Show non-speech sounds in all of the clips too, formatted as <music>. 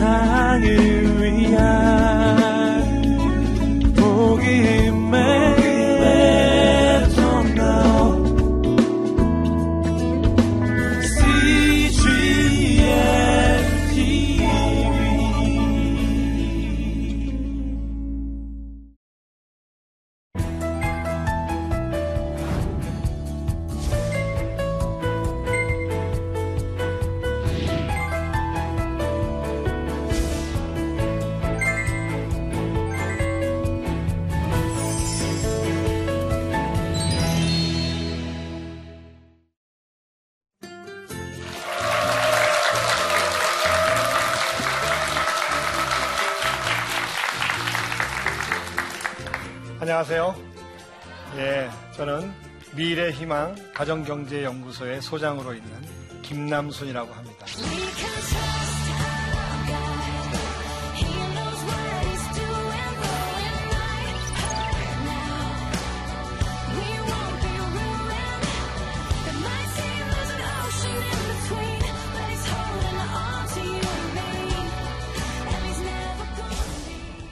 세상을 가정경제연구소의 소장으로 있는 김남순이라고 합니다.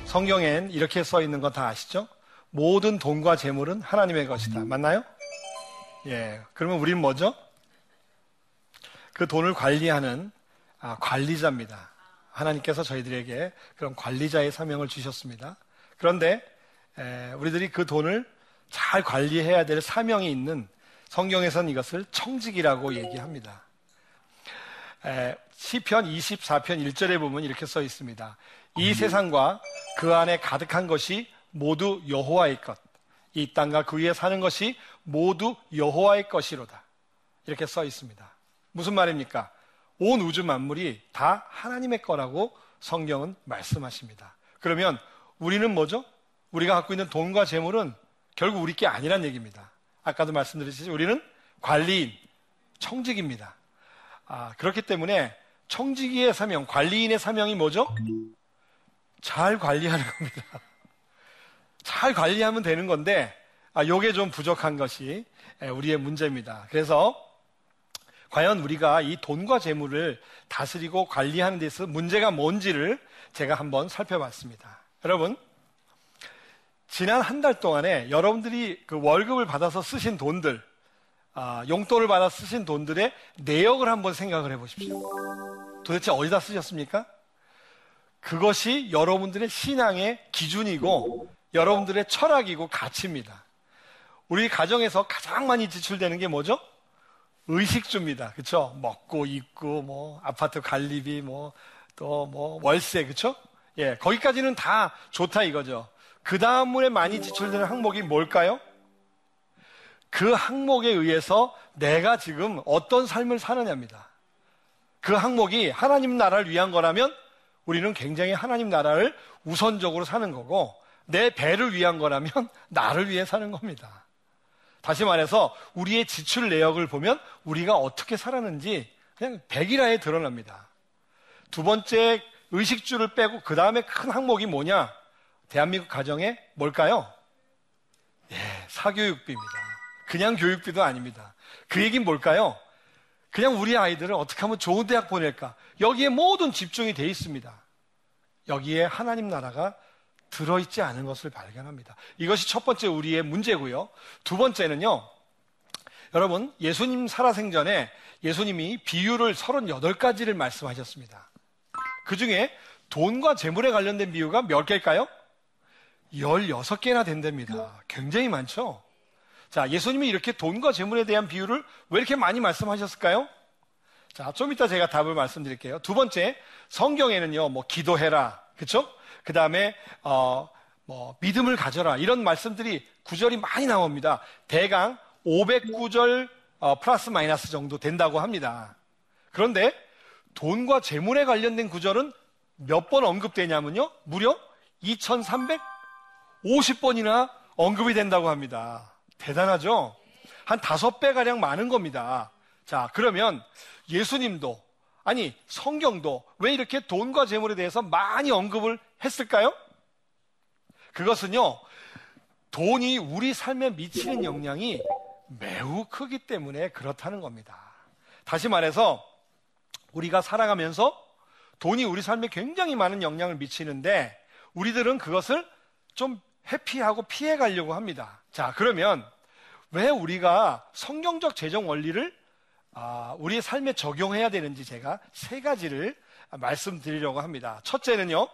성경엔 이렇게 써 있는 거 다 아시죠? 모든 돈과 재물은 하나님의 것이다. 맞나요? 예. 그러면 우리는 뭐죠? 그 돈을 관리하는 아, 관리자입니다. 하나님께서 저희들에게 그런 관리자의 사명을 주셨습니다. 그런데 에, 우리들이 그 돈을 잘 관리해야 될 사명이 있는 성경에서는 이것을 청직이라고 얘기합니다. 에, 시편 24편 1절에 보면 이렇게 써 있습니다. 이 세상과 그 안에 가득한 것이 모두 여호와의 것. 이 땅과 그 위에 사는 것이 모두 여호와의 것이로다. 이렇게 써 있습니다. 무슨 말입니까? 온 우주 만물이 다 하나님의 거라고 성경은 말씀하십니다. 그러면 우리는 뭐죠? 우리가 갖고 있는 돈과 재물은 결국 우리 게 아니란 얘기입니다. 아까도 말씀드렸듯이 우리는 관리인, 청직입니다. 아, 그렇기 때문에 청지기의 사명, 관리인의 사명이 뭐죠? 잘 관리하는 겁니다. 잘 관리하면 되는 건데, 아, 요게 좀 부족한 것이 우리의 문제입니다. 그래서 과연 우리가 이 돈과 재물을 다스리고 관리하는 데서 문제가 뭔지를 제가 한번 살펴봤습니다. 여러분, 지난 한 달 동안에 여러분들이 그 월급을 받아서 쓰신 돈들, 아, 용돈을 받아 쓰신 돈들의 내역을 한번 생각을 해 보십시오. 도대체 어디다 쓰셨습니까? 그것이 여러분들의 신앙의 기준이고 여러분들의 철학이고 가치입니다. 우리 가정에서 가장 많이 지출되는 게 뭐죠? 의식주입니다. 그쵸? 먹고 입고 뭐 아파트 관리비 뭐 또 뭐 월세 그쵸? 예, 거기까지는 다 좋다 이거죠. 그 다음에 많이 지출되는 항목이 뭘까요? 그 항목에 의해서 내가 지금 어떤 삶을 사느냐입니다. 그 항목이 하나님 나라를 위한 거라면 우리는 굉장히 하나님 나라를 우선적으로 사는 거고 내 배를 위한 거라면 <laughs> 나를 위해 사는 겁니다. 다시 말해서 우리의 지출 내역을 보면 우리가 어떻게 살았는지 그냥 백일화에 드러납니다. 두 번째 의식주를 빼고 그 다음에 큰 항목이 뭐냐? 대한민국 가정에 뭘까요? 예, 사교육비입니다. 그냥 교육비도 아닙니다. 그 얘기는 뭘까요? 그냥 우리 아이들을 어떻게 하면 좋은 대학 보낼까? 여기에 모든 집중이 돼 있습니다. 여기에 하나님 나라가 들어있지 않은 것을 발견합니다. 이것이 첫 번째 우리의 문제고요. 두 번째는요. 여러분, 예수님 살아생전에 예수님이 비유를 38가지를 말씀하셨습니다. 그 중에 돈과 재물에 관련된 비유가 몇 개일까요? 16개나 된답니다. 굉장히 많죠? 자, 예수님이 이렇게 돈과 재물에 대한 비유를 왜 이렇게 많이 말씀하셨을까요? 자, 좀 이따 제가 답을 말씀드릴게요. 두 번째, 성경에는요, 뭐, 기도해라. 그쵸? 그 다음에, 어, 뭐, 믿음을 가져라. 이런 말씀들이 구절이 많이 나옵니다. 대강 500구절 어, 플러스 마이너스 정도 된다고 합니다. 그런데 돈과 재물에 관련된 구절은 몇 번 언급되냐면요. 무려 2350번이나 언급이 된다고 합니다. 대단하죠? 한 다섯 배 가량 많은 겁니다. 자, 그러면 예수님도 아니 성경도 왜 이렇게 돈과 재물에 대해서 많이 언급을 했을까요? 그것은요. 돈이 우리 삶에 미치는 영향이 매우 크기 때문에 그렇다는 겁니다. 다시 말해서 우리가 살아가면서 돈이 우리 삶에 굉장히 많은 영향을 미치는데 우리들은 그것을 좀 회피하고 피해 가려고 합니다. 자, 그러면 왜 우리가 성경적 재정 원리를 아, 우리의 삶에 적용해야 되는지 제가 세 가지를 말씀드리려고 합니다. 첫째는요,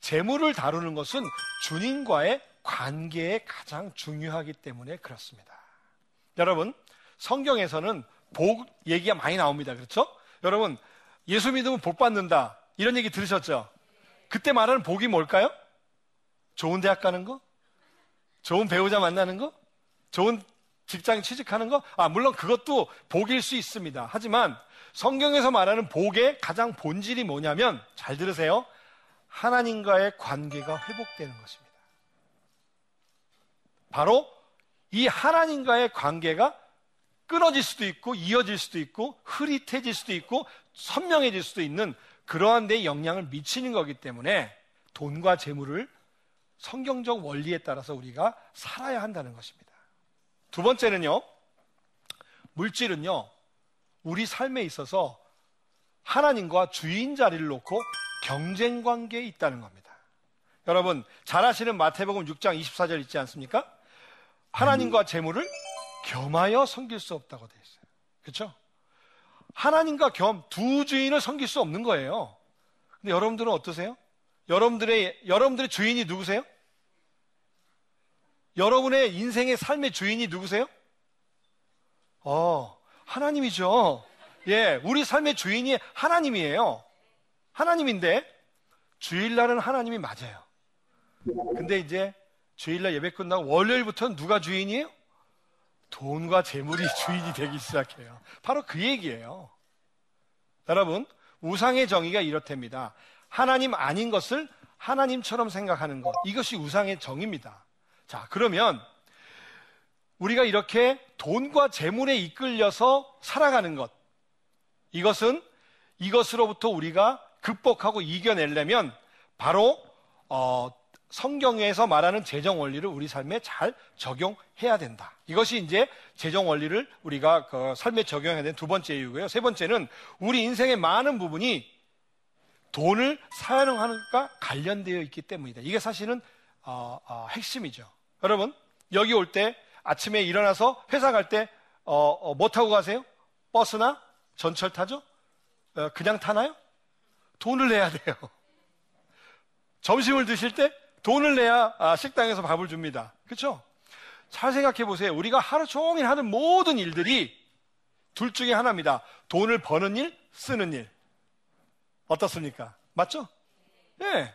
재물을 다루는 것은 주님과의 관계에 가장 중요하기 때문에 그렇습니다. 여러분, 성경에서는 복 얘기가 많이 나옵니다. 그렇죠? 여러분, 예수 믿으면 복 받는다. 이런 얘기 들으셨죠? 그때 말하는 복이 뭘까요? 좋은 대학 가는 거? 좋은 배우자 만나는 거? 좋은 직장 취직하는 거? 아, 물론 그것도 복일 수 있습니다. 하지만 성경에서 말하는 복의 가장 본질이 뭐냐면, 잘 들으세요. 하나님과의 관계가 회복되는 것입니다. 바로 이 하나님과의 관계가 끊어질 수도 있고, 이어질 수도 있고, 흐릿해질 수도 있고, 선명해질 수도 있는 그러한 데 영향을 미치는 거기 때문에 돈과 재물을 성경적 원리에 따라서 우리가 살아야 한다는 것입니다. 두 번째는요, 물질은요, 우리 삶에 있어서 하나님과 주인 자리를 놓고 경쟁 관계에 있다는 겁니다. 여러분, 잘 아시는 마태복음 6장 24절 있지 않습니까? 하나님과 재물을 겸하여 섬길 수 없다고 되어 있어요. 그렇죠? 하나님과 겸 두 주인을 섬길 수 없는 거예요. 근데 여러분들은 어떠세요? 여러분들의 여러분들의 주인이 누구세요? 여러분의 인생의 삶의 주인이 누구세요? 어, 하나님이죠. 예, 우리 삶의 주인이 하나님이에요. 하나님인데 주일날은 하나님이 맞아요. 근데 이제 주일날 예배 끝나고 월요일부터는 누가 주인이에요? 돈과 재물이 <laughs> 주인이 되기 시작해요. 바로 그 얘기예요. 여러분, 우상의 정의가 이렇답니다. 하나님 아닌 것을 하나님처럼 생각하는 것. 이것이 우상의 정의입니다. 자, 그러면 우리가 이렇게 돈과 재물에 이끌려서 살아가는 것. 이것은 이것으로부터 우리가 극복하고 이겨내려면 바로 어, 성경에서 말하는 재정 원리를 우리 삶에 잘 적용해야 된다. 이것이 이제 재정 원리를 우리가 그 삶에 적용해야 되는 두 번째 이유고요. 세 번째는 우리 인생의 많은 부분이 돈을 사용하는 것과 관련되어 있기 때문이다. 이게 사실은 어, 어, 핵심이죠. 여러분 여기 올 때 아침에 일어나서 회사 갈때 어, 어, 뭐 타고 가세요? 버스나 전철 타죠? 어, 그냥 타나요? 돈을 내야 돼요. 점심을 드실 때 돈을 내야 아, 식당에서 밥을 줍니다. 그렇죠? 잘 생각해 보세요. 우리가 하루 종일 하는 모든 일들이 둘 중에 하나입니다. 돈을 버는 일, 쓰는 일. 어떻습니까? 맞죠? 예. 네.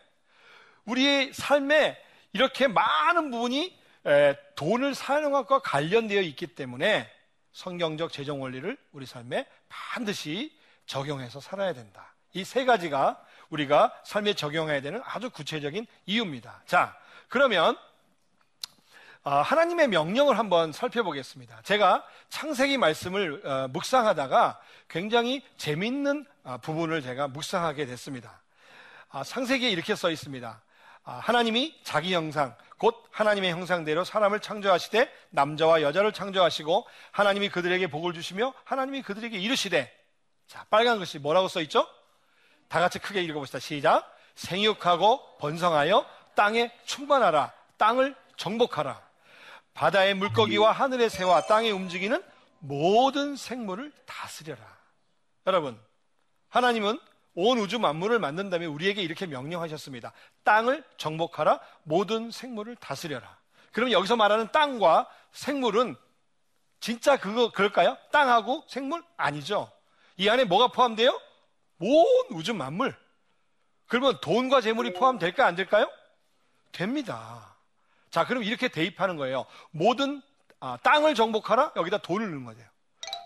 우리의 삶에 이렇게 많은 부분이 에, 돈을 사용한 것과 관련되어 있기 때문에 성경적 재정 원리를 우리 삶에 반드시 적용해서 살아야 된다. 이 세 가지가 우리가 삶에 적용해야 되는 아주 구체적인 이유입니다. 자, 그러면 어, 하나님의 명령을 한번 살펴보겠습니다. 제가 창세기 말씀을 어, 묵상하다가 굉장히 재밌는 어, 부분을 제가 묵상하게 됐습니다. 창세기에 이렇게 써 있습니다. 하나님이 자기 형상, 곧 하나님의 형상대로 사람을 창조하시되 남자와 여자를 창조하시고 하나님이 그들에게 복을 주시며 하나님이 그들에게 이르시되 자, 빨간 글씨 뭐라고 써 있죠? 다 같이 크게 읽어봅시다. 시작. 생육하고 번성하여 땅에 충만하라. 땅을 정복하라. 바다의 물고기와 하늘의 새와 땅에 움직이는 모든 생물을 다스려라. 여러분, 하나님은 온 우주 만물을 만든 다음에 우리에게 이렇게 명령하셨습니다. 땅을 정복하라. 모든 생물을 다스려라. 그럼 여기서 말하는 땅과 생물은 진짜 그거 그럴까요? 땅하고 생물 아니죠. 이 안에 뭐가 포함돼요? 온 우주 만물. 그러면 돈과 재물이 포함될까 안 될까요? 됩니다. 자, 그럼 이렇게 대입하는 거예요. 모든 아, 땅을 정복하라. 여기다 돈을 넣는 거예요.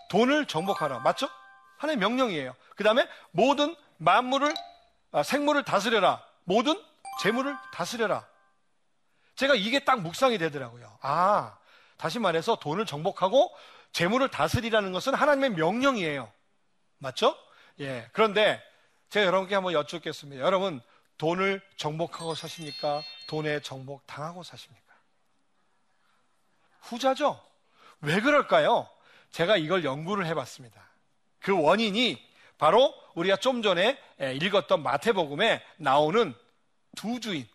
돈을 정복하라. 맞죠? 하나의 명령이에요. 그 다음에 모든 만물을 아, 생물을 다스려라. 모든 재물을 다스려라. 제가 이게 딱 묵상이 되더라고요. 아, 다시 말해서 돈을 정복하고 재물을 다스리라는 것은 하나님의 명령이에요. 맞죠? 예. 그런데 제가 여러분께 한번 여쭙겠습니다. 여러분, 돈을 정복하고 사십니까? 돈에 정복 당하고 사십니까? 후자죠? 왜 그럴까요? 제가 이걸 연구를 해봤습니다. 그 원인이 바로 우리가 좀 전에 읽었던 마태복음에 나오는 두 주인.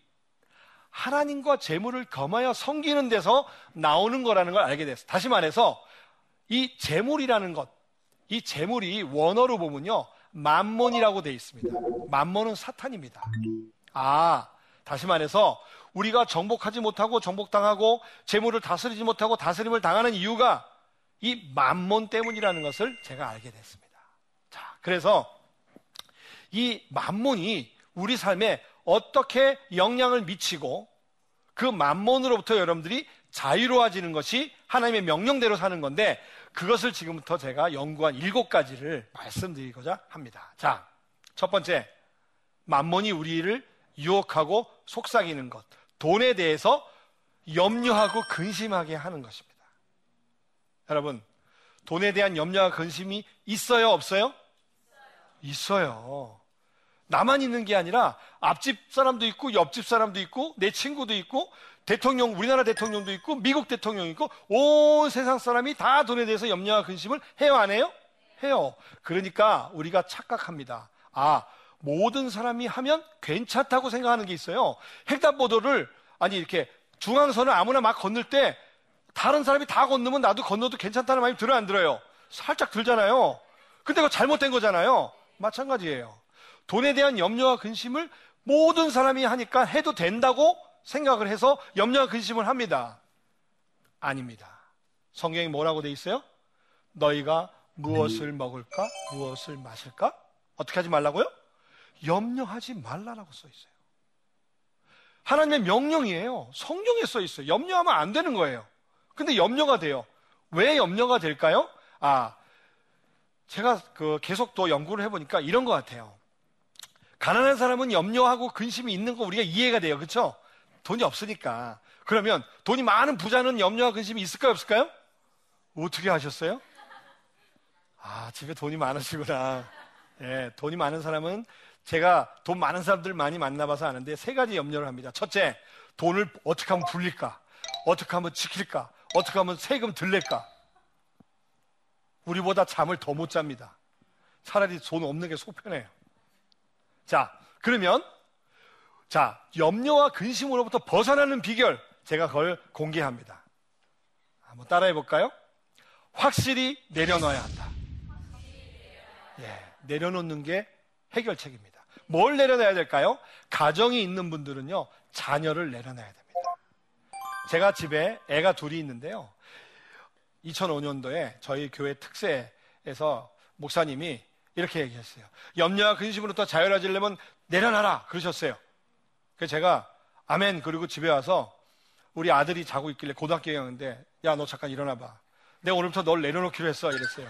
하나님과 재물을 겸하여 섬기는 데서 나오는 거라는 걸 알게 됐어요. 다시 말해서 이 재물이라는 것, 이 재물이 원어로 보면요. 만몬이라고 되어 있습니다. 만몬은 사탄입니다. 아, 다시 말해서 우리가 정복하지 못하고 정복당하고 재물을 다스리지 못하고 다스림을 당하는 이유가 이 만몬 때문이라는 것을 제가 알게 됐습니다. 자, 그래서 이 만몬이 우리 삶에 어떻게 영향을 미치고 그 만몬으로부터 여러분들이 자유로워지는 것이 하나님의 명령대로 사는 건데 그것을 지금부터 제가 연구한 일곱 가지를 말씀드리고자 합니다. 자, 첫 번째, 만몬이 우리를 유혹하고 속삭이는 것, 돈에 대해서 염려하고 근심하게 하는 것입니다. 여러분, 돈에 대한 염려와 근심이 있어요, 없어요? 있어요. 나만 있는 게 아니라 앞집 사람도 있고 옆집 사람도 있고 내 친구도 있고 대통령 우리나라 대통령도 있고 미국 대통령 있고 온 세상 사람이 다 돈에 대해서 염려와 근심을 해요 안 해요? 해요. 그러니까 우리가 착각합니다. 아 모든 사람이 하면 괜찮다고 생각하는 게 있어요. 횡단보도를 아니 이렇게 중앙선을 아무나 막 건널 때 다른 사람이 다 건너면 나도 건너도 괜찮다는 마음이 들어 안 들어요? 살짝 들잖아요. 근데 그거 잘못된 거잖아요. 마찬가지예요. 돈에 대한 염려와 근심을 모든 사람이 하니까 해도 된다고 생각을 해서 염려와 근심을 합니다. 아닙니다. 성경이 뭐라고 돼 있어요? 너희가 무엇을 먹을까? 무엇을 마실까? 어떻게 하지 말라고요? 염려하지 말라라고 써 있어요. 하나님의 명령이에요. 성경에 써 있어요. 염려하면 안 되는 거예요. 근데 염려가 돼요. 왜 염려가 될까요? 아, 제가 그 계속 또 연구를 해보니까 이런 것 같아요. 가난한 사람은 염려하고 근심이 있는 거 우리가 이해가 돼요. 그렇죠? 돈이 없으니까. 그러면 돈이 많은 부자는 염려와 근심이 있을까요? 없을까요? 어떻게 하셨어요? 아, 집에 돈이 많으시구나. 예, 돈이 많은 사람은 제가 돈 많은 사람들 많이 만나봐서 아는데 세 가지 염려를 합니다. 첫째, 돈을 어떻게 하면 불릴까? 어떻게 하면 지킬까? 어떻게 하면 세금 들릴까? 우리보다 잠을 더 못 잡니다. 차라리 돈 없는 게 속 편해요. 자, 그러면 자, 염려와 근심으로부터 벗어나는 비결 제가 그걸 공개합니다. 한번 따라해 볼까요? 확실히 내려놔야 한다. 예, 내려놓는 게 해결책입니다. 뭘 내려놔야 될까요? 가정이 있는 분들은요, 자녀를 내려놔야 됩니다. 제가 집에 애가 둘이 있는데요. 2005년도에 저희 교회 특세에서 목사님이 이렇게 얘기했어요. 염려와 근심으로부터 자유로워지려면 내려놔라. 그러셨어요. 그래서 제가 아멘. 그리고 집에 와서 우리 아들이 자고 있길래 고등학교 경인데 야, 너 잠깐 일어나봐. 내가 오늘부터 널 내려놓기로 했어. 이랬어요.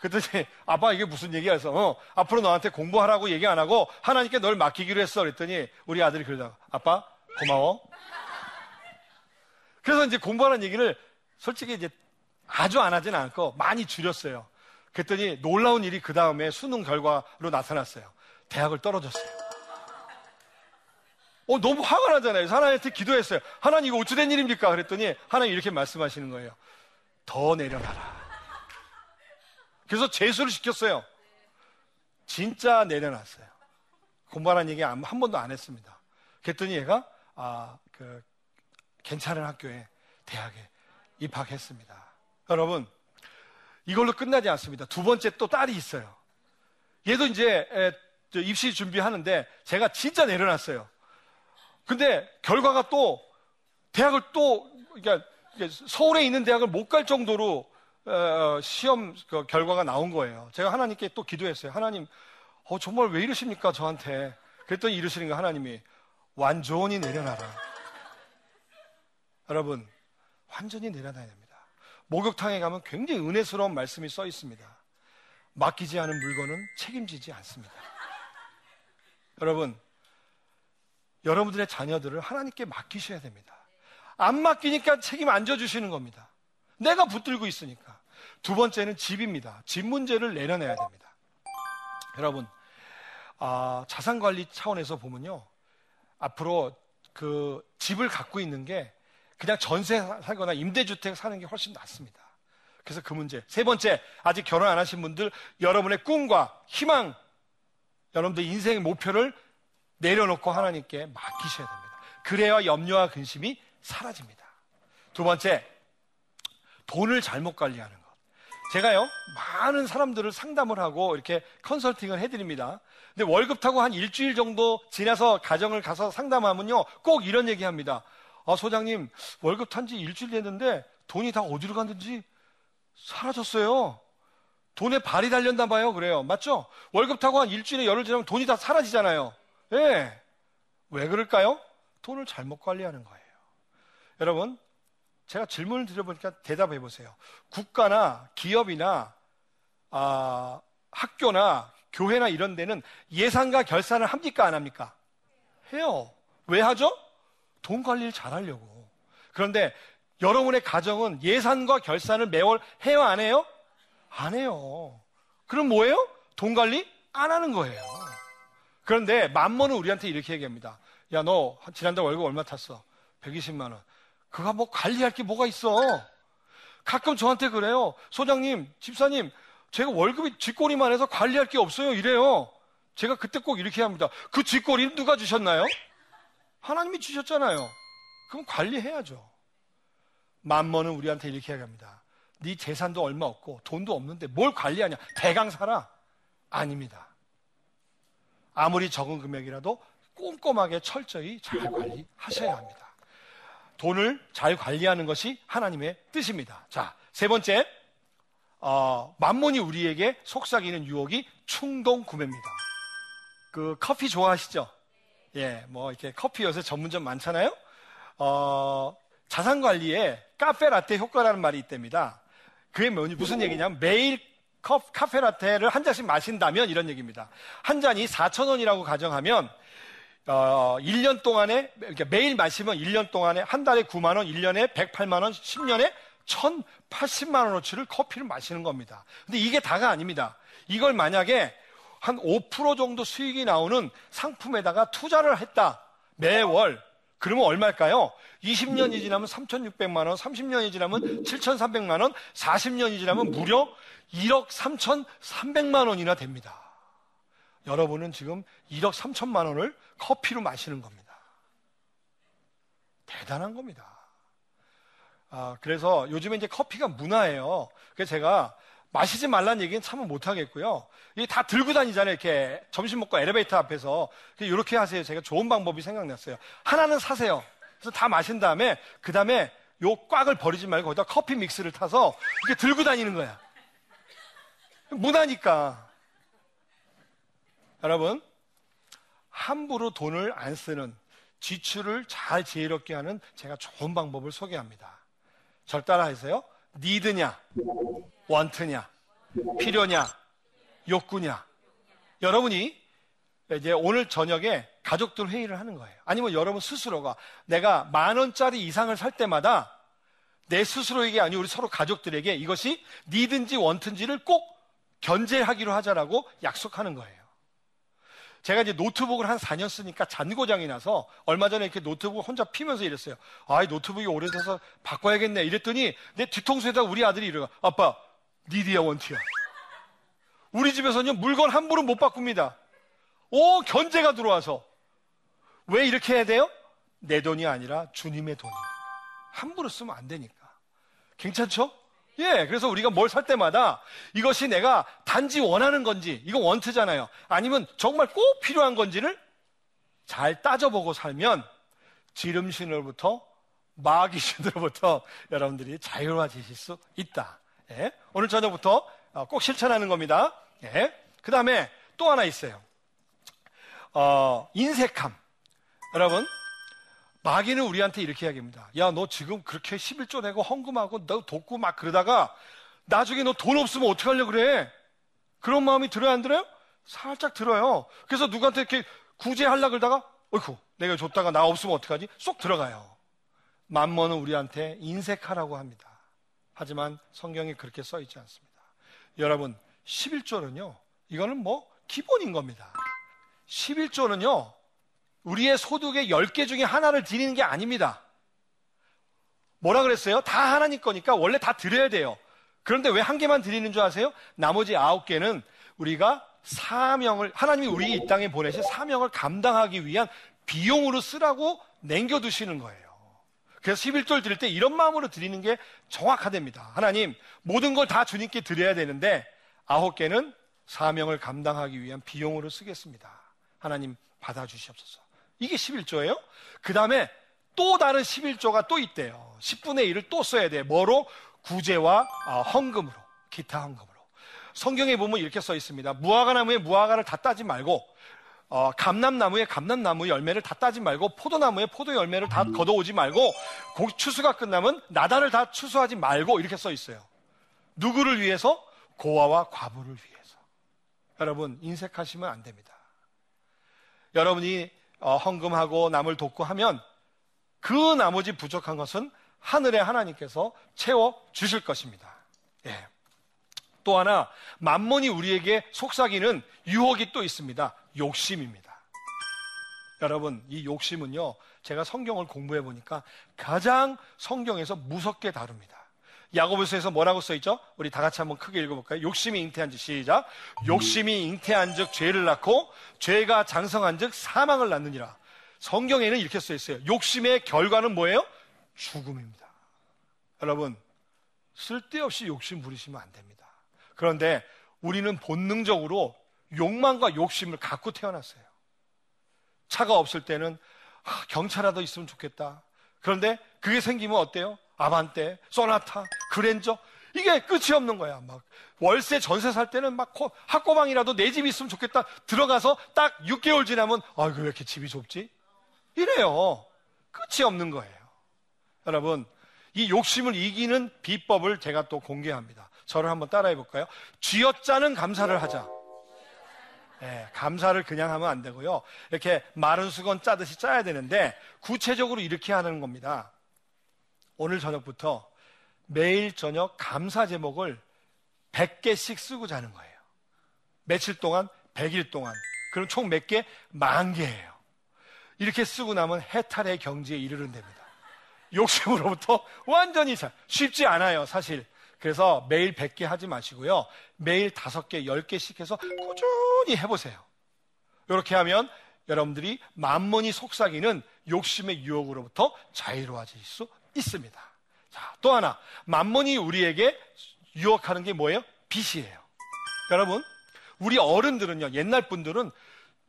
그랬더니 아빠 이게 무슨 얘기야 해서 어, 앞으로 너한테 공부하라고 얘기 안 하고 하나님께 널 맡기기로 했어. 그랬더니 우리 아들이 그러다가 아빠 고마워. 그래서 이제 공부하는 얘기를 솔직히 이제 아주 안 하진 않고 많이 줄였어요. 그랬더니 놀라운 일이 그 다음에 수능 결과로 나타났어요. 대학을 떨어졌어요. 어, 너무 화가 나잖아요. 하나님한테 기도했어요. 하나님 이거 어찌된 일입니까? 그랬더니 하나님 이렇게 말씀하시는 거예요. 더 내려놔라. 그래서 재수를 시켰어요. 진짜 내려놨어요. 공부하는 얘기 한 번도 안 했습니다. 그랬더니 얘가 아, 그 괜찮은 학교에 대학에 입학했습니다. 여러분 이걸로 끝나지 않습니다. 두 번째 또 딸이 있어요. 얘도 이제 입시 준비하는데 제가 진짜 내려놨어요. 근데 결과가 또 대학을 또 그러니까 서울에 있는 대학을 못 갈 정도로 어, 시험 그 결과가 나온 거예요. 제가 하나님께 또 기도했어요. 하나님, 어, 정말 왜 이러십니까 저한테? 그랬더니 이러시는 거 하나님이 완전히 내려놔라. 여러분, 완전히 내려놔야 됩니다. 목욕탕에 가면 굉장히 은혜스러운 말씀이 써 있습니다. 맡기지 않은 물건은 책임지지 않습니다. 여러분, 여러분들의 자녀들을 하나님께 맡기셔야 됩니다. 안 맡기니까 책임 안 져주시는 겁니다. 내가 붙들고 있으니까. 두 번째는 집입니다. 집 문제를 내려내야 됩니다. 여러분, 아, 자산 관리 차원에서 보면요. 앞으로 그 집을 갖고 있는 게 그냥 전세 살거나 임대주택 사는 게 훨씬 낫습니다. 그래서 그 문제. 세 번째, 아직 결혼 안 하신 분들, 여러분의 꿈과 희망, 여러분들 인생의 목표를 내려놓고 하나님께 맡기셔야 됩니다. 그래야 염려와 근심이 사라집니다. 두 번째, 돈을 잘못 관리하는 것. 제가요, 많은 사람들을 상담을 하고 이렇게 컨설팅을 해드립니다. 근데 월급 타고 한 일주일 정도 지나서 가정을 가서 상담하면요, 꼭 이런 얘기 합니다. 아, 소장님, 월급 탄 지 일주일 됐는데 돈이 다 어디로 갔는지 사라졌어요. 돈에 발이 달렸나 봐요. 그래요. 맞죠? 월급 타고 한 일주일에 열흘 지나면 돈이 다 사라지잖아요. 예. 네. 왜 그럴까요? 돈을 잘못 관리하는 거예요. 여러분, 제가 질문을 드려보니까 대답해 보세요. 국가나 기업이나 아, 학교나 교회나 이런 데는 예산과 결산을 합니까 안 합니까? 해요. 왜 하죠? 돈 관리를 잘 하려고. 그런데 여러분의 가정은 예산과 결산을 매월 해요 안 해요? 안 해요. 그럼 뭐예요? 돈 관리 안 하는 거예요. 그런데 만모는 우리한테 이렇게 얘기합니다. 야, 너 지난달 월급 얼마 탔어? 120만 원. 그거 뭐 관리할 게 뭐가 있어? 가끔 저한테 그래요. 소장님, 집사님, 제가 월급이 쥐꼬리만 해서 관리할 게 없어요. 이래요. 제가 그때 꼭 이렇게 합니다. 그 쥐꼬리는 누가 주셨나요? 하나님이 주셨잖아요. 그럼 관리해야죠. 만머는 우리한테 이렇게 얘기합니다. 네 재산도 얼마 없고 돈도 없는데 뭘 관리하냐? 대강 살아? 아닙니다. 아무리 적은 금액이라도 꼼꼼하게 철저히 잘 관리하셔야 합니다. 돈을 잘 관리하는 것이 하나님의 뜻입니다. 자, 세 번째, 어, 만몬이 우리에게 속삭이는 유혹이 충동 구매입니다. 그 커피 좋아하시죠? 예, 뭐 이렇게 커피 요새 전문점 많잖아요. 어, 자산 관리에 카페 라떼 효과라는 말이 있답니다. 그게 뭐니 무슨 얘기냐면 매일 컵, 카페 라떼를 한 잔씩 마신다면 이런 얘기입니다. 한 잔이 4,000원이라고 가정하면 어, 1년 동안에, 그러니까 매일 마시면 1년 동안에 한 달에 9만 원, 1년에 108만 원, 10년에 1,080만 원어치를 커피를 마시는 겁니다. 근데 이게 다가 아닙니다. 이걸 만약에 한 5% 정도 수익이 나오는 상품에다가 투자를 했다. 매월. 그러면 얼마일까요? 20년이 지나면 3,600만 원, 30년이 지나면 7,300만 원, 40년이 지나면 무려 1억 3,300만 원이나 됩니다. 여러분은 지금 1억 3천만 원을 커피로 마시는 겁니다. 대단한 겁니다. 아, 그래서 요즘에 이제 커피가 문화예요. 그래서 제가 마시지 말라는 얘기는 참은 못하겠고요. 이게 다 들고 다니잖아요. 이렇게 점심 먹고 엘리베이터 앞에서. 이렇게 하세요. 제가 좋은 방법이 생각났어요. 하나는 사세요. 그래서 다 마신 다음에, 그 다음에 요 꽉을 버리지 말고 거기다 커피 믹스를 타서 이렇게 들고 다니는 거야. 문화니까. 여러분, 함부로 돈을 안 쓰는 지출을 잘 지혜롭게 하는 제가 좋은 방법을 소개합니다. 절 따라 하세요. 니드냐, 원트냐, 필요냐, 욕구냐. 여러분이 이제 오늘 저녁에 가족들 회의를 하는 거예요. 아니면 여러분 스스로가 내가 만 원짜리 이상을 살 때마다 내 스스로에게 아니 우리 서로 가족들에게 이것이 need인지 want인지를 꼭 견제하기로 하자라고 약속하는 거예요. 제가 이제 노트북을 한 4년 쓰니까 잔고장이 나서 얼마 전에 이렇게 노트북 혼자 피면서 이랬어요. 아, 이 노트북이 오래돼서 바꿔야겠네. 이랬더니 내 뒤통수에다 우리 아들이 이래요. 아빠, 니디야 원티야. 우리 집에서는 물건 함부로 못 바꿉니다. 오, 견제가 들어와서. 왜 이렇게 해야 돼요? 내 돈이 아니라 주님의 돈입니다. 함부로 쓰면 안 되니까. 괜찮죠? 예, 그래서 우리가 뭘 살 때마다 이것이 내가 단지 원하는 건지, 이거 원트잖아요. 아니면 정말 꼭 필요한 건지를 잘 따져보고 살면 지름신으로부터 마귀신으로부터 <laughs> 여러분들이 자유로워지실 수 있다. 예, 오늘 저녁부터 어, 꼭 실천하는 겁니다. 예, 그 다음에 또 하나 있어요. 어, 인색함. 여러분, 마귀는 우리한테 이렇게 이야기합니다. 야, 너 지금 그렇게 11조 내고 헌금하고 너 돕고 막 그러다가 나중에 너 돈 없으면 어떻게 하려고 그래? 그런 마음이 들어요, 안 들어요? 살짝 들어요. 그래서 누구한테 이렇게 구제하려고 그러다가, 어이쿠, 내가 줬다가 나 없으면 어떡하지? 쏙 들어가요. 만머는 우리한테 인색하라고 합니다. 하지만 성경에 그렇게 써 있지 않습니다. 여러분, 11조는요, 이거는 뭐 기본인 겁니다. 11조는요, 우리의 소득의 10개 중에 하나를 드리는 게 아닙니다. 뭐라 그랬어요? 다 하나님 거니까 원래 다 드려야 돼요. 그런데 왜 한 개만 드리는 줄 아세요? 나머지 아홉 개는 우리가 사명을, 하나님이 우리 이 땅에 보내신 사명을 감당하기 위한 비용으로 쓰라고 남겨두시는 거예요. 그래서 11조를 드릴 때 이런 마음으로 드리는 게 정확하답니다. 하나님, 모든 걸 다 주님께 드려야 되는데, 아홉 개는 사명을 감당하기 위한 비용으로 쓰겠습니다. 하나님, 받아주시옵소서. 이게 11조예요. 그 다음에 또 다른 11조가 또 있대요. 10분의 1을 또 써야 돼. 뭐로? 구제와 아, 헌금으로. 기타 헌금으로. 성경에 보면 이렇게 써 있습니다. 무화과 나무에 무화과를 다 따지 말고 어, 감남나무에 감남나무 열매를 다 따지 말고 포도나무에 포도 열매를 다 걷어오지 말고 추수가 끝나면 나다를 다 추수하지 말고 이렇게 써 있어요. 누구를 위해서? 고아와 과부를 위해서. 여러분 인색하시면 안 됩니다. 여러분이 어, 헌금하고 남을 돕고 하면 그 나머지 부족한 것은 하늘의 하나님께서 채워 주실 것입니다. 예. 또 하나 만몬이 우리에게 속삭이는 유혹이 또 있습니다. 욕심입니다. 여러분, 이 욕심은요, 제가 성경을 공부해 보니까 가장 성경에서 무섭게 다룹니다. 야고보서에서 뭐라고 써 있죠? 우리 다 같이 한번 크게 읽어볼까요? 욕심이 잉태한즉 시작. 욕심이 잉태한즉 죄를 낳고 죄가 장성한즉 사망을 낳느니라. 성경에는 이렇게 써 있어요. 욕심의 결과는 뭐예요? 죽음입니다. 여러분, 쓸데없이 욕심 부리시면 안 됩니다. 그런데 우리는 본능적으로 욕망과 욕심을 갖고 태어났어요. 차가 없을 때는 아, 경차라도 있으면 좋겠다. 그런데 그게 생기면 어때요? 아반떼, 소나타, 그랜저 이게 끝이 없는 거야. 막 월세 전세 살 때는 막 학고방이라도 내집 있으면 좋겠다. 들어가서 딱 6개월 지나면 아이고 왜 이렇게 집이 좁지? 이래요. 끝이 없는 거예요. 여러분 이 욕심을 이기는 비법을 제가 또 공개합니다. 저를 한번 따라해 볼까요? 쥐어짜는 감사를 하자. 네, 감사를 그냥 하면 안 되고요. 이렇게 마른 수건 짜듯이 짜야 되는데 구체적으로 이렇게 하는 겁니다. 오늘 저녁부터 매일 저녁 감사 제목을 100개씩 쓰고 자는 거예요. 며칠 동안, 100일 동안. 그럼 총 몇 개? 만 개예요. 이렇게 쓰고 나면 해탈의 경지에 이르는 됩니다. 욕심으로부터 완전히 잘, 쉽지 않아요, 사실. 그래서 매일 100개 하지 마시고요. 매일 5개, 10개씩 해서 꾸준히 해보세요. 이렇게 하면 여러분들이 만문이 속삭이는 욕심의 유혹으로부터 자유로워질 수 있습니다. 자, 또 하나. 만문이 우리에게 유혹하는 게 뭐예요? 빚이에요. 여러분, 우리 어른들은요, 옛날 분들은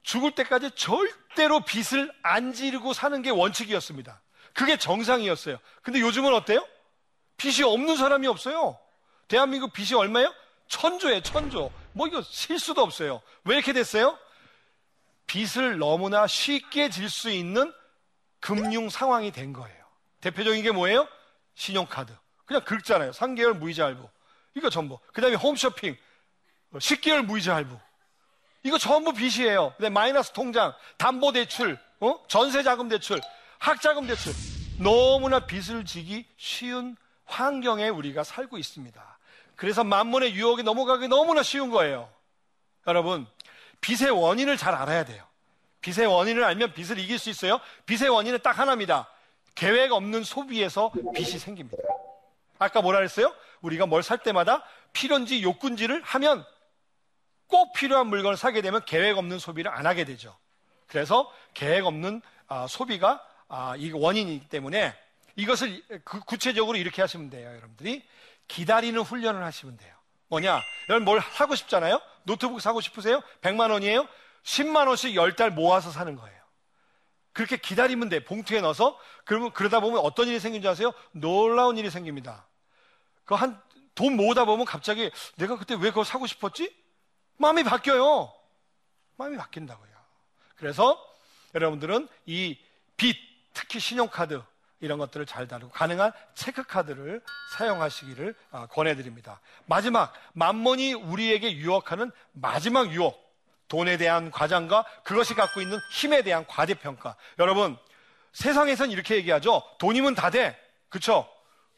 죽을 때까지 절대로 빚을 안 지르고 사는 게 원칙이었습니다. 그게 정상이었어요. 근데 요즘은 어때요? 빚이 없는 사람이 없어요. 대한민국 빚이 얼마예요? 천조에 천조. 뭐 이거 실수도 없어요. 왜 이렇게 됐어요? 빚을 너무나 쉽게 질 수 있는 금융 상황이 된 거예요. 대표적인 게 뭐예요? 신용카드. 그냥 긁잖아요. 3개월 무이자 할부. 이거 전부. 그 다음에 홈쇼핑. 10개월 무이자 할부. 이거 전부 빚이에요. 근데 마이너스 통장, 담보대출, 어? 전세자금 대출. 학자금 대출 너무나 빚을 지기 쉬운 환경에 우리가 살고 있습니다. 그래서 만문의 유혹에 넘어가기 너무나 쉬운 거예요. 여러분, 빚의 원인을 잘 알아야 돼요. 빚의 원인을 알면 빚을 이길 수 있어요. 빚의 원인은 딱 하나입니다. 계획 없는 소비에서 빚이 생깁니다. 아까 뭐라 그랬어요? 우리가 뭘 살 때마다 필요인지 욕군지를 하면 꼭 필요한 물건을 사게 되면 계획 없는 소비를 안 하게 되죠. 그래서 계획 없는 아, 소비가 아, 이 원인이기 때문에 이것을 그 구체적으로 이렇게 하시면 돼요, 여러분들이. 기다리는 훈련을 하시면 돼요. 뭐냐? 여러분 뭘 사고 싶잖아요? 노트북 사고 싶으세요? 100만 원이에요? 10만 원씩 10달 모아서 사는 거예요. 그렇게 기다리면 돼. 봉투에 넣어서. 그러면 그러다 보면 어떤 일이 생긴지 아세요? 놀라운 일이 생깁니다. 그 한, 돈 모으다 보면 갑자기 내가 그때 왜 그걸 사고 싶었지? 마음이 바뀌어요. 마음이 바뀐다고요. 그래서 여러분들은 이 빚, 특히 신용카드 이런 것들을 잘 다루고 가능한 체크카드를 사용하시기를 아, 권해드립니다. 마지막 만mon이 우리에게 유혹하는 마지막 유혹 돈에 대한 과장과 그것이 갖고 있는 힘에 대한 과대평가. 여러분 세상에선 이렇게 얘기하죠. 돈이면 다 돼. 그쵸?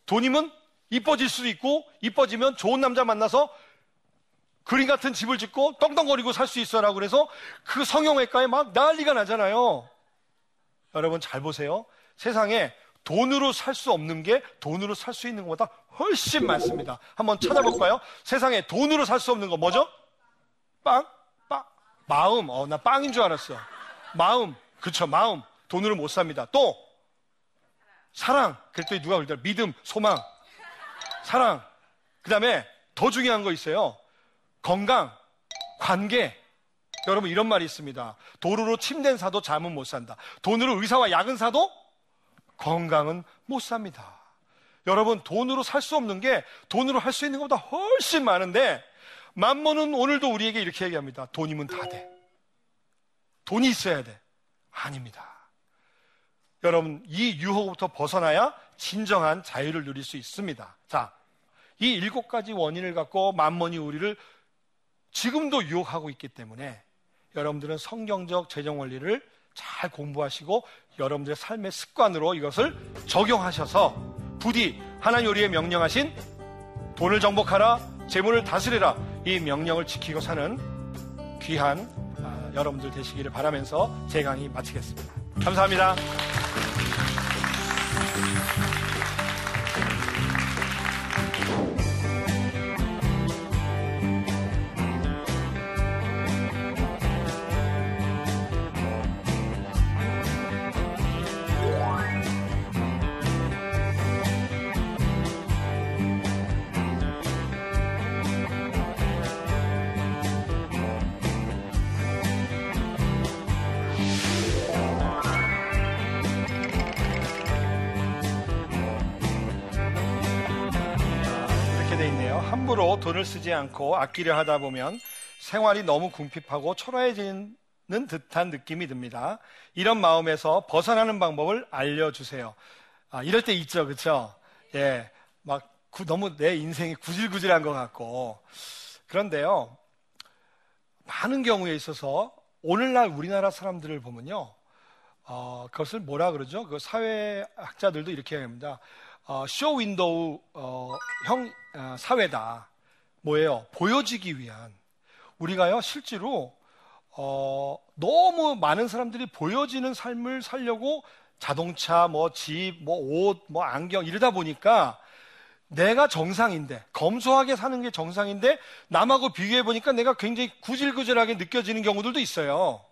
돈이면 이뻐질 수도 있고 이뻐지면 좋은 남자 만나서 그림 같은 집을 짓고 떵떵거리고 살 수 있어라고 그래서 그 성형외과에 막 난리가 나잖아요. 여러분 잘 보세요. 세상에 돈으로 살 수 없는 게 돈으로 살 수 있는 것보다 훨씬 많습니다. 한번 찾아볼까요? 세상에 돈으로 살 수 없는 거 뭐죠? 빵? 빵? 마음. 어, 나 빵인 줄 알았어. 마음. 그쵸, 마음. 돈으로 못 삽니다. 또, 사랑. 그랬더니 누가 그러더라. 믿음, 소망. 사랑. 그 다음에 더 중요한 거 있어요. 건강, 관계. 여러분 이런 말이 있습니다. 도로로 침대 사도 잠은 못 산다. 돈으로 의사와 약은 사도 건강은 못 삽니다. 여러분 돈으로 살 수 없는 게 돈으로 할 수 있는 것보다 훨씬 많은데 만mon은 오늘도 우리에게 이렇게 얘기합니다. 돈이면 다 돼. 돈이 있어야 돼. 아닙니다. 여러분 이 유혹부터 벗어나야 진정한 자유를 누릴 수 있습니다. 자, 이 일곱 가지 원인을 갖고 만mon이 우리를 지금도 유혹하고 있기 때문에 여러분들은 성경적 재정 원리를 잘 공부하시고 여러분들의 삶의 습관으로 이것을 적용하셔서 부디 하나님 우리의 명령하신 돈을 정복하라, 재물을 다스리라 이 명령을 지키고 사는 귀한 아, 여러분들 되시기를 바라면서 제 강의 마치겠습니다. 감사합니다. 돈을 쓰지 않고 아끼려 하다 보면 생활이 너무 궁핍하고 초라해지는 듯한 느낌이 듭니다. 이런 마음에서 벗어나는 방법을 알려주세요. 아, 이럴 때 있죠, 그쵸? 예, 막 구, 너무 내 인생이 구질구질한 것 같고. 그런데요, 많은 경우에 있어서 오늘날 우리나라 사람들을 보면요, 어, 그것을 뭐라 그러죠? 그 사회학자들도 이렇게 합니다. 어, 쇼 윈도우 어, 형 어, 사회다. 뭐예요? 보여지기 위한 우리가요 실제로 어, 너무 많은 사람들이 보여지는 삶을 살려고 자동차, 뭐 집, 뭐 옷, 뭐 안경 이러다 보니까 내가 정상인데 검소하게 사는 게 정상인데 남하고 비교해 보니까 내가 굉장히 구질구질하게 느껴지는 경우들도 있어요.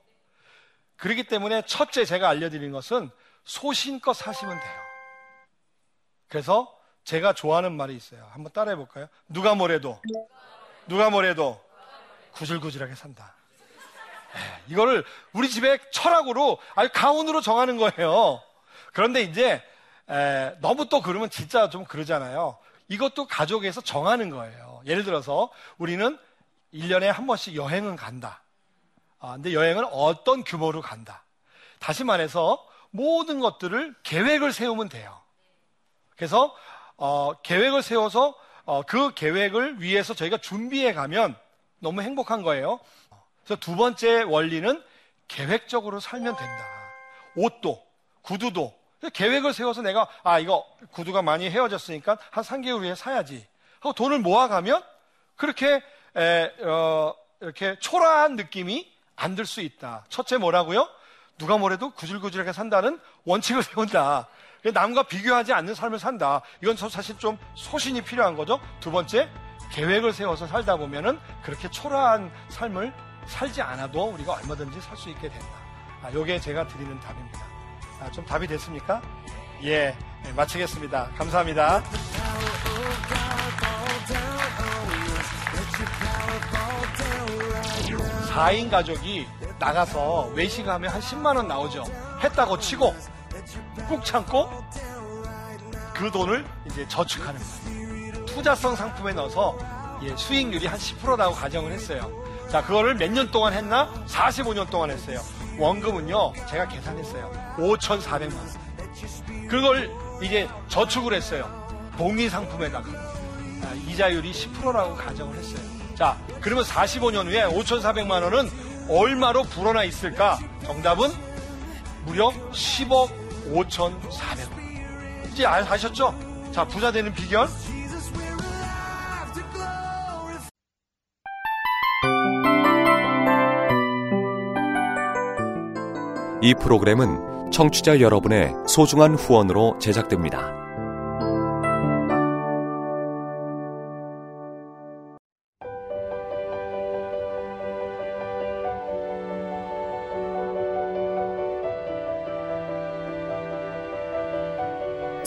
그렇기 때문에 첫째 제가 알려드리는 것은 소신껏 사시면 돼요. 그래서 제가 좋아하는 말이 있어요. 한번 따라해 볼까요? 누가 뭐래도 누가 뭐래도 구질구질하게 산다. 예, 이거를 우리 집의 철학으로 아주 가훈으로 정하는 거예요. 그런데 이제 에, 너무 또 그러면 진짜 좀 그러잖아요. 이것도 가족에서 정하는 거예요. 예를 들어서 우리는 1년에 한 번씩 여행은 간다. 아, 근데 여행은 어떤 규모로 간다. 다시 말해서 모든 것들을 계획을 세우면 돼요. 그래서 어, 계획을 세워서 어, 그 계획을 위해서 저희가 준비해 가면 너무 행복한 거예요. 그래서 두 번째 원리는 계획적으로 살면 된다. 옷도, 구두도 계획을 세워서 내가 아 이거 구두가 많이 헤어졌으니까 한 3개월 후에 사야지 하고 돈을 모아가면 그렇게 에, 어, 이렇게 초라한 느낌이 안 들 수 있다. 첫째 뭐라고요? 누가 뭐래도 구질구질하게 산다는 원칙을 세운다. 남과 비교하지 않는 삶을 산다. 이건 사실 좀 소신이 필요한 거죠. 두 번째, 계획을 세워서 살다 보면은 그렇게 초라한 삶을 살지 않아도 우리가 얼마든지 살 수 있게 된다. 아, 요게 제가 드리는 답입니다. 아, 좀 답이 됐습니까? 예, 네, 마치겠습니다. 감사합니다. 4인 가족이 나가서 외식하면 한 10만원 나오죠. 했다고 치고 꾹 참고 그 돈을 이제 저축하는 거예요. 투자성 상품에 넣어서 예, 수익률이 한 10%라고 가정을 했어요. 자, 그거를 몇 년 동안 했나? 45년 동안 했어요. 원금은요, 제가 계산했어요. 5,400만 원. 그걸 이제 저축을 했어요. 동의 상품에다가. 아, 이자율이 10%라고 가정을 했어요. 자, 그러면 45년 후에 5,400만 원은 얼마로 불어나 있을까? 정답은 무려 10억 5,400원. 이제 아셨죠? 자, 부자 되는 비결. 이 프로그램은 청취자 여러분의 소중한 후원으로 제작됩니다.